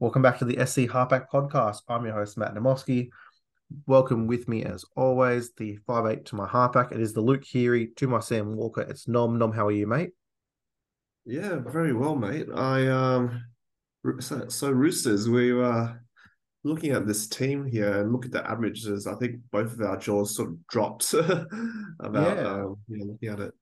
Welcome back to the SC Halfback Podcast. I'm your host, Matt Namoski. Welcome with me, as always, the five eight to my halfback. It is the Luke Keary to my Sam Walker. It's Nom. Nom, how are you, mate? Yeah, very well, mate. I um, so, so Roosters, we were looking at this team here and look at the averages. I think both of our jaws sort of dropped about Yeah. um, yeah, looking at it.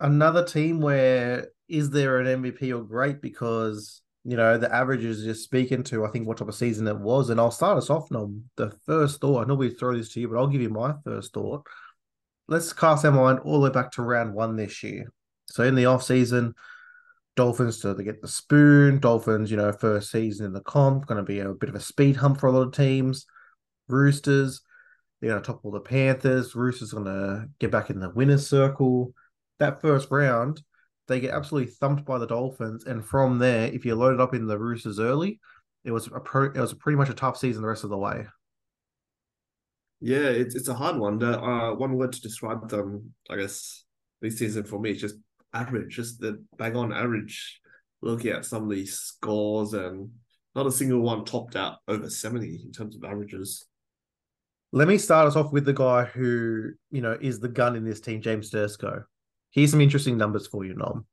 Another team where is there an MVP or great because you know the averages just speaking to I think what type of season it was. And I'll start us off, Nom. The first thought, I know we throw this to you, but I'll give you my first thought. Let's cast our mind all the way back to round one this year. So in the off season, Dolphins to get the spoon. Dolphins, you know, first season in the comp, going to be a bit of a speed hump for a lot of teams. Roosters, they're going to topple the Panthers. Roosters going to get back in the winners' circle. That first round, they get absolutely thumped by the Dolphins, and from there, if you loaded up in the Roosters early, it was a pro, it was pretty much a tough season the rest of the way. Yeah, it's it's a hard one. The, uh, one word to describe them, I guess, this season for me is just average, just the bang on average. Looking at some of these scores and not a single one topped out over 70 in terms of averages. Let me start us off with the guy who you know is the gun in this team, James Tedesco. Here's some interesting numbers for you, Nom.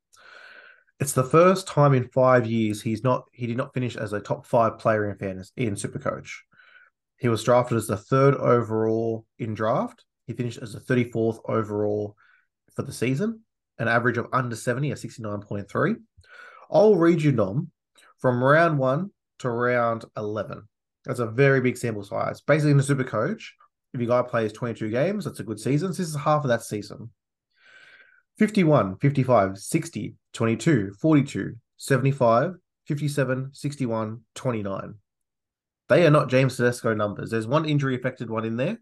It's the first time in five years he's not he did not finish as a top five player in fairness in Supercoach. He was drafted as the third overall in draft. He finished as the 34th overall for the season, an average of under 70 at 69.3. I'll read you, Nom, from round one to round 11. That's a very big sample size. Basically, in the Supercoach, if your guy plays 22 games, that's a good season. So this is half of that season. 51, 55, 60, 22, 42, 75, 57, 61, 29. They are not James Tedesco numbers. There's one injury affected one in there,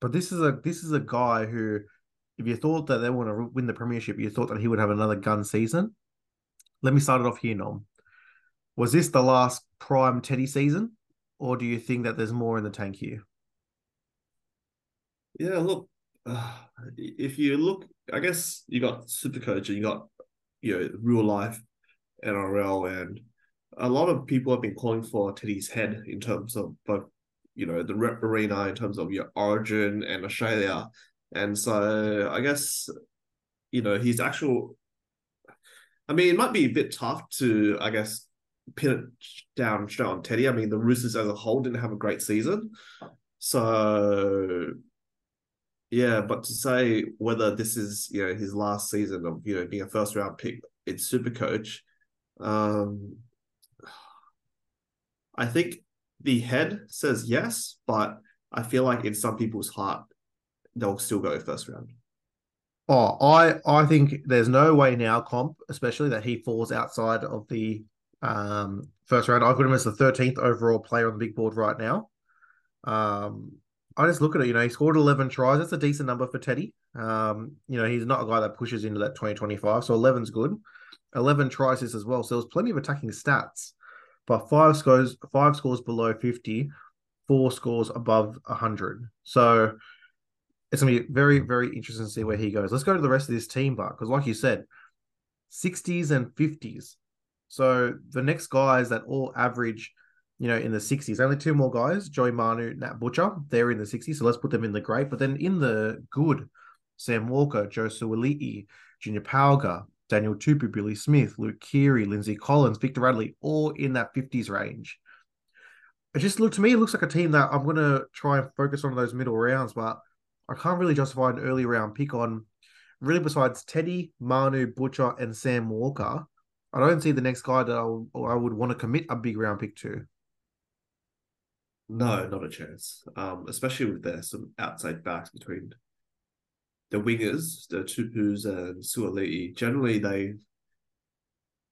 but this is a this is a guy who, if you thought that they want to win the premiership, you thought that he would have another gun season. Let me start it off here, Nom. Was this the last prime Teddy season, or do you think that there's more in the tank here? Yeah, look, if you look, I guess you got Supercoach and you got you know real life NRL, and a lot of people have been calling for Teddy's head in terms of both you know the rep arena in terms of your origin and Australia, and so I guess you know his actual. I mean, it might be a bit tough to, I guess, pin it down straight on Teddy. I mean, the Roosters as a whole didn't have a great season, so yeah, but to say whether this is you know his last season of you know being a first round pick in Supercoach, um, I think the head says yes, but I feel like in some people's heart they'll still go first round. Oh, I I think there's no way now, comp, especially that he falls outside of the um, first round. I've him as the 13th overall player on the big board right now. Um, I just look at it, you know, he scored 11 tries. That's a decent number for Teddy. Um, you know, he's not a guy that pushes into that 2025, so 11's good. 11 tries as well. So there's plenty of attacking stats, but five scores, five scores below 50, four scores above 100. So it's gonna be very, very interesting to see where he goes. Let's go to the rest of this team, but because, like you said, 60s and 50s. So the next guys that all average, you know, in the 60s. Only two more guys, Joey Manu, Nat Butcher. They're in the 60s, so let's put them in the great. But then in the good, Sam Walker, Joe Suaalii, Junior Pauga, Daniel Tupou, Billy Smith, Luke Keary, Lindsay Collins, Victor Radley, all in that 50s range. It just looked to me, it looks like a team that I'm gonna try and focus on those middle rounds, but I can't really justify an early round pick on really besides Teddy, Manu, Butcher, and Sam Walker. I don't see the next guy that I would want to commit a big round pick to. No, not a chance. Um, especially with there some outside backs between the wingers, the Tupous and Suaalii. Generally, they,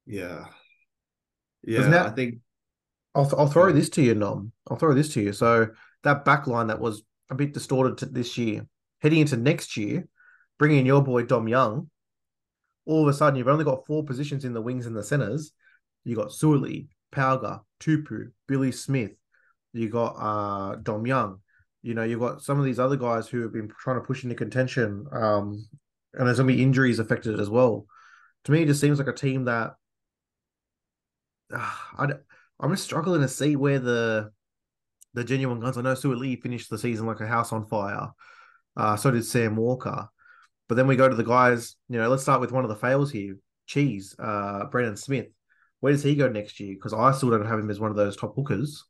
yeah, yeah. that- I think I'll, I'll throw Yeah. this to you, Nom. I'll throw this to you. So that back line that was a bit distorted to this year, heading into next year, bringing in your boy Dom Young, all of a sudden you've only got four positions in the wings and the centers. You got Suli, Pauga, Tupou, Billy Smith. You got uh Dom Young. You know, you've got some of these other guys who have been trying to push into contention. Um, and there's gonna be injuries affected as well. To me, it just seems like a team that uh, I, I'm just struggling to see where the the genuine guns. I know Suaalii finished the season like a house on fire. Uh, so did Sam Walker. But then we go to the guys. You know, let's start with one of the fails here. Cheese, uh, Brandon Smith. Where does he go next year? Because I still don't have him as one of those top hookers.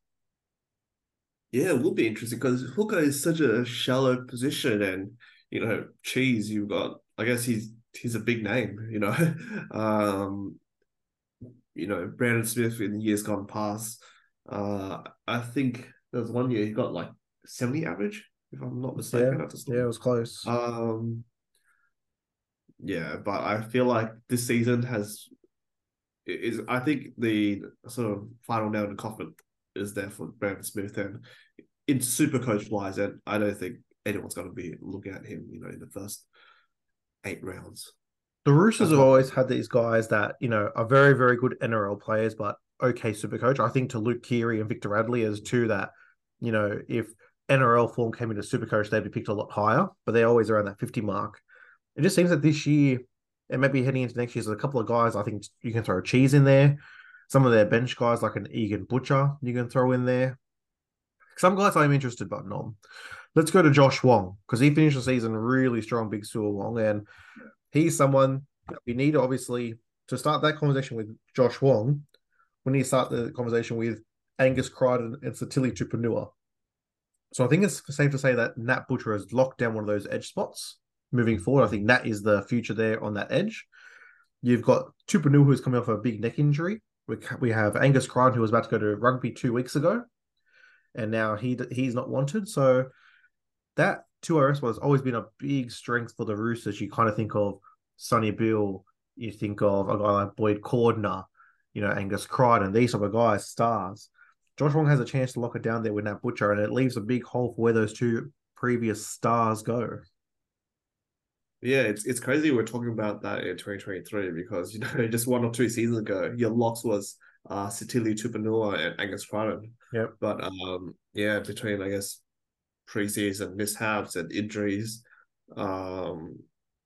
Yeah, it will be interesting because hooker is such a shallow position, and you know, cheese. You've got. I guess he's he's a big name. You know, um, you know Brandon Smith in the years gone past. Uh, I think there was one year he got like seventy average, if I'm not mistaken. Yeah, yeah, it was close. Um, yeah, but I feel like this season has is I think the sort of final nail in the coffin is there for Brandon Smith and in super coach wise, and I don't think anyone's going to be looking at him, you know, in the first eight rounds. The Roosters have always had these guys that you know are very, very good NRL players, but okay super coach. I think to Luke Keary and Victor Radley as two that, you know, if NRL form came into super coach, they'd be picked a lot higher, but they're always around that 50 mark. It just seems that this year, and maybe heading into next year, there's a couple of guys I think you can throw cheese in there. Some of their bench guys, like an Egan Butcher, you can throw in there. Some guys I'm interested, but not. Let's go to Josh Wong because he finished the season really strong, big Siua Wong, and he's someone we need obviously to start that conversation with Josh Wong. We need to start the conversation with Angus Crichton and Sitili Tupouniua. So I think it's safe to say that Nat Butcher has locked down one of those edge spots moving forward. I think Nat is the future there on that edge. You've got Tupouniua who's coming off a big neck injury. We, we have Angus Crichton who was about to go to rugby two weeks ago, and now he he's not wanted. So that two RS has always been a big strength for the Roosters. You kind of think of Sonny Bill, you think of a guy like Boyd Cordner, you know, Angus Crichton, these type of guys, stars. Josh Wong has a chance to lock it down there with Nat Butcher, and it leaves a big hole for where those two previous stars go. Yeah, it's it's crazy we're talking about that in 2023 because you know just one or two seasons ago your locks was uh Sitili Tupouniua and Angus Crichton. Yep. But um yeah, between I guess preseason mishaps and injuries, um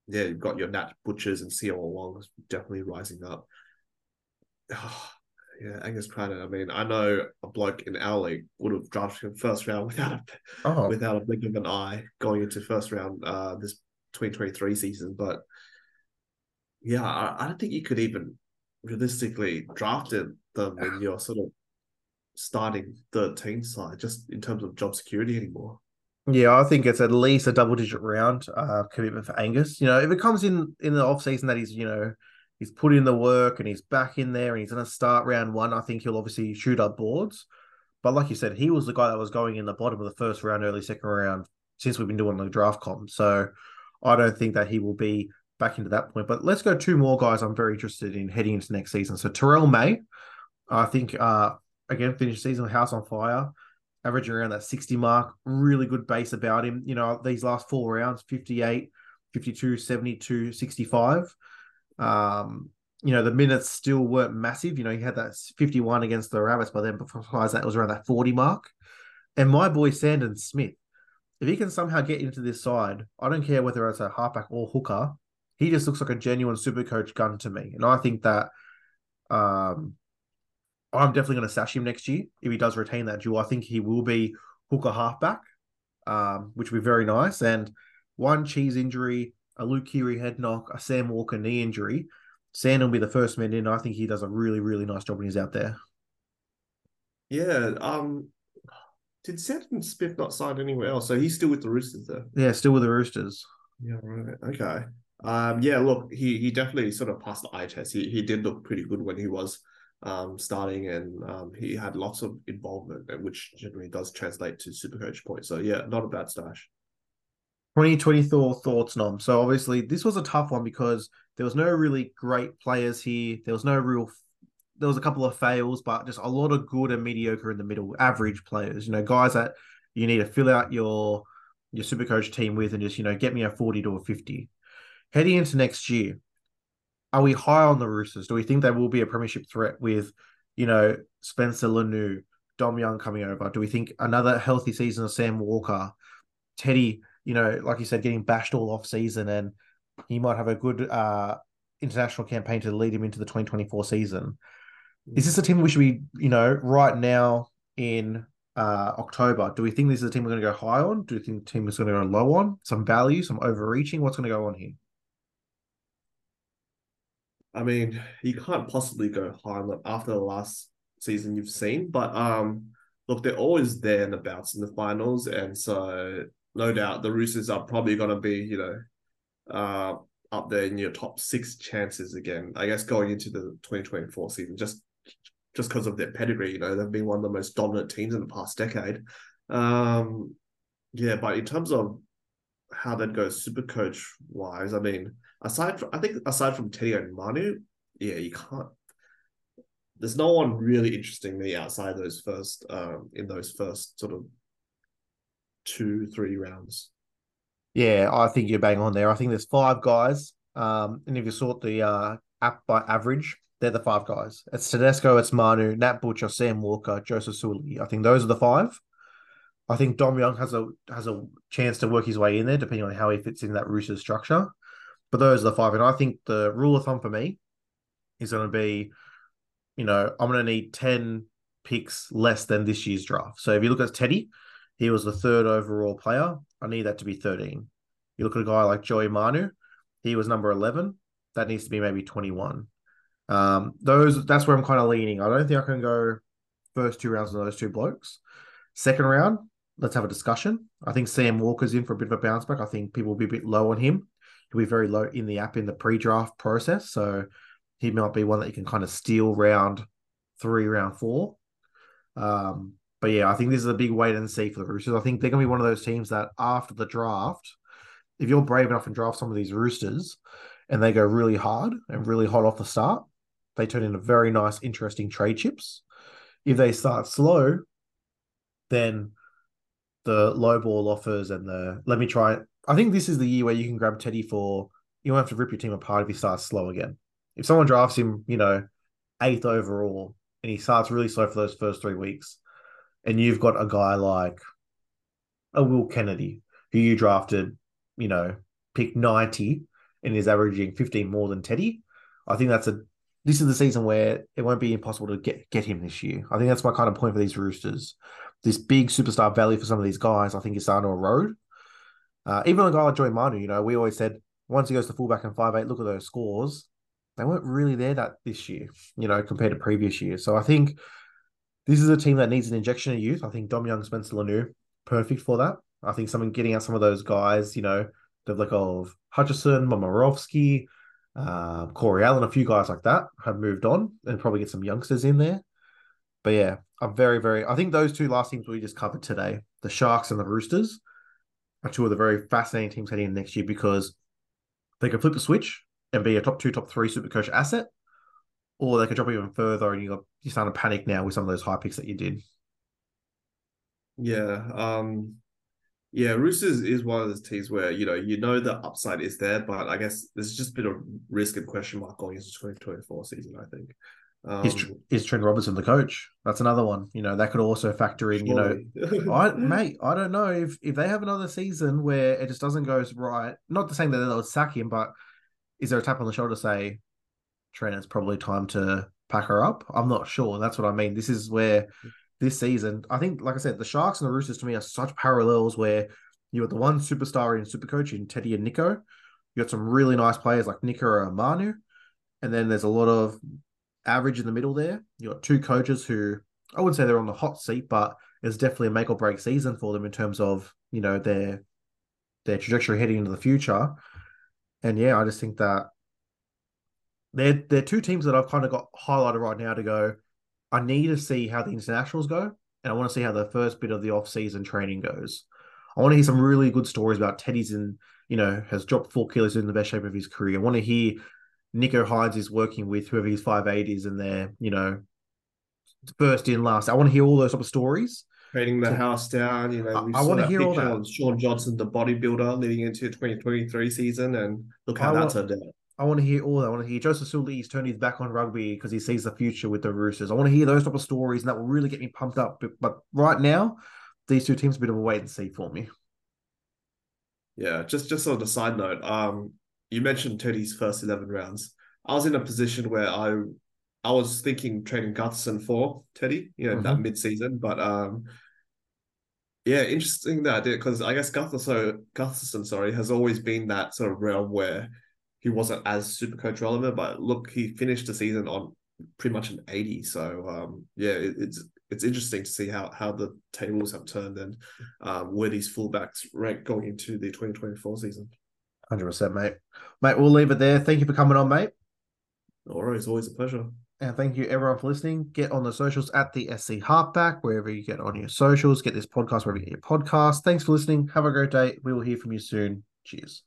yeah, you've got your Nat Butchers and Siua Wong definitely rising up. Yeah, Angus Crichton. I mean, I know a bloke in our league would have drafted him first round without a oh. without a blink of an eye going into first round uh, this 2023 season. But yeah, I, I don't think you could even realistically drafted them in your sort of starting 13 side, just in terms of job security anymore. Yeah, I think it's at least a double digit round uh, commitment for Angus. You know, if it comes in in the off season that he's, you know, he's put in the work and he's back in there and he's going to start round one, I think he'll obviously shoot up boards. But like you said, he was the guy that was going in the bottom of the first round, early second round since we've been doing the draft comp. So I don't think that he will be back into that point. But let's go two more guys I'm very interested in heading into next season. So Terrell May, I think, uh, again, finished season house on fire, averaging around that 60 mark. Really good base about him. You know, these last four rounds 58, 52, 72, 65. Um, you know, the minutes still weren't massive. You know, he had that 51 against the Rabbits, but then besides that, it was around that 40 mark. And my boy Sandon Smith, if he can somehow get into this side, I don't care whether it's a halfback or hooker, he just looks like a genuine super coach gun to me. And I think that um, I'm definitely going to sash him next year if he does retain that duel. I think he will be hooker halfback, um, which would be very nice. And one cheese injury, a Luke Keary head knock, a Sam Walker knee injury. Sand will be the first man in. I think he does a really, really nice job when he's out there. Yeah, um, did Sandon Smith not sign anywhere else? So he's still with the Roosters, though. Yeah, still with the Roosters. Yeah, right. Okay. Um, yeah, look, he he definitely sort of passed the eye test. He he did look pretty good when he was um, starting, and um, he had lots of involvement, which generally does translate to super coach points. So yeah, not a bad stash. 2024 thoughts, Nom. So obviously this was a tough one because there was no really great players here. There was no real there was a couple of fails, but just a lot of good and mediocre in the middle, average players. You know, guys that you need to fill out your your super coach team with and just you know get me a forty to a fifty. Heading into next year, are we high on the Roosters? Do we think they will be a premiership threat with, you know, Spencer Leniu, Dom Young coming over? Do we think another healthy season of Sam Walker, Teddy? You know, like you said, getting bashed all off season, and he might have a good uh, international campaign to lead him into the 2024 season. Is this a team we should be, you know, right now in uh, October? Do we think this is a team we're going to go high on? Do you think the team is going to go low on? Some value, some overreaching? What's going to go on here? I mean, you can't possibly go high on them after the last season you've seen, but um, look, they're always there in the bouts in the finals, and so no doubt the Roosters are probably going to be, you know, uh, up there in your top six chances again. I guess going into the 2024 season, just just because of their pedigree, you know, they've been one of the most dominant teams in the past decade. Um, yeah, but in terms of how that goes super coach wise, I mean, aside from I think aside from Teddy and Manu, yeah, you can't there's no one really interesting me outside those first um in those first sort of two, three rounds. Yeah, I think you're bang on there. I think there's five guys. Um, and if you sort the uh, app by average, they're the five guys. It's Tedesco, it's Manu, Nat Butcher, Sam Walker, Joseph Suaalii. I think those are the five. I think Dom Young has a has a chance to work his way in there, depending on how he fits in that Roosters structure. But those are the five. And I think the rule of thumb for me is going to be, you know, I'm going to need 10 picks less than this year's draft. So if you look at Teddy, he was the third overall player. I need that to be 13. You look at a guy like Joey Manu, he was number 11. That needs to be maybe 21. Um, those that's where I'm kind of leaning. I don't think I can go first two rounds of those two blokes. Second round, let's have a discussion. I think Sam Walker's in for a bit of a bounce back. I think people will be a bit low on him. He'll be very low in the app in the pre-draft process. So he might be one that you can kind of steal round three, round four. Um, but yeah, I think this is a big wait and see for the Roosters. I think they're going to be one of those teams that after the draft, if you're brave enough and draft some of these Roosters and they go really hard and really hot off the start, they turn into very nice, interesting trade chips. If they start slow, then the low ball offers and the let me try. I think this is the year where you can grab Teddy for you won't have to rip your team apart if he starts slow again. If someone drafts him, you know, eighth overall and he starts really slow for those first three weeks, and you've got a guy like a Will Kennedy who you drafted, you know, pick 90 and is averaging 15 more than Teddy. I think that's a this is the season where it won't be impossible to get get him this year. I think that's my kind of point for these Roosters. This big superstar value for some of these guys, I think, is starting to erode. Uh, even a guy like Joey Manu, you know, we always said once he goes to fullback and five eight, look at those scores. They weren't really there that this year, you know, compared to previous years. So I think this is a team that needs an injection of youth. I think Dom Young, Spencer Leniu, perfect for that. I think someone getting out some of those guys, you know, the like of Hutchison, Momirovski, uh, Corey Allen, a few guys like that have moved on and probably get some youngsters in there. But yeah, I'm very, very. I think those two last teams we just covered today, the Sharks and the Roosters, are two of the very fascinating teams heading in next year because they can flip the switch and be a top two, top three super coach asset, or they could drop even further and you got you start to panic now with some of those high picks that you did. Yeah. Um yeah, Roosters is one of those teams where, you know, you know the upside is there, but I guess there's just a bit of risk and question mark going into 2024 season, I think. Um, is, is Trent Robinson the coach? That's another one. You know, that could also factor in, surely. you know, I mate, I don't know if if they have another season where it just doesn't go right. Not to saying that they'll sack him, but is there a tap on the shoulder to say, Trent, it's probably time to pack her up. I'm not sure. That's what I mean. This is where this season, I think, like I said, the Sharks and the Roosters to me are such parallels where you got the one superstar in Supercoach in Teddy and Nicho. You got some really nice players like Nico or Manu. And then there's a lot of average in the middle there. You got two coaches who I wouldn't say they're on the hot seat, but it's definitely a make or break season for them in terms of, you know, their their trajectory heading into the future. And yeah, I just think that they're they're two teams that I've kind of got highlighted right now to go. I need to see how the internationals go, and I want to see how the first bit of the off season training goes. I want to hear some really good stories about Teddy's in, you know, has dropped four kilos in the best shape of his career. I want to hear Nicho Hynes is working with whoever his five eight is, and they're, you know, first in last. I want to hear all those type of stories. Trading the house down, you know. I, want to hear all that. Shaun Johnson, the bodybuilder, leading into 2023 season, and look how I that turned out. I want to hear all that. I want to hear Joseph Suaalii's turning his back on rugby because he sees the future with the Roosters. I want to hear those type of stories, and that will really get me pumped up. But, but right now, these two teams are a bit of a wait and see for me. Yeah, just just on a side note, um, you mentioned Teddy's first eleven rounds. I was in a position where I I was thinking trading Gutherson for Teddy, you know, mm-hmm. that mid season, but um, yeah, interesting that because I guess Gutherson, Gutherson, sorry, has always been that sort of realm where he wasn't as super coach relevant, but look, he finished the season on pretty much an 80. So um, yeah, it, it's it's interesting to see how how the tables have turned and um, where these fullbacks rank going into the 2024 season. Hundred percent, mate. Mate, we'll leave it there. Thank you for coming on, mate. All right, it's always a pleasure. And thank you everyone for listening. Get on the socials at the SC Halfback, wherever you get on your socials. Get this podcast wherever you get your podcast. Thanks for listening. Have a great day. We will hear from you soon. Cheers.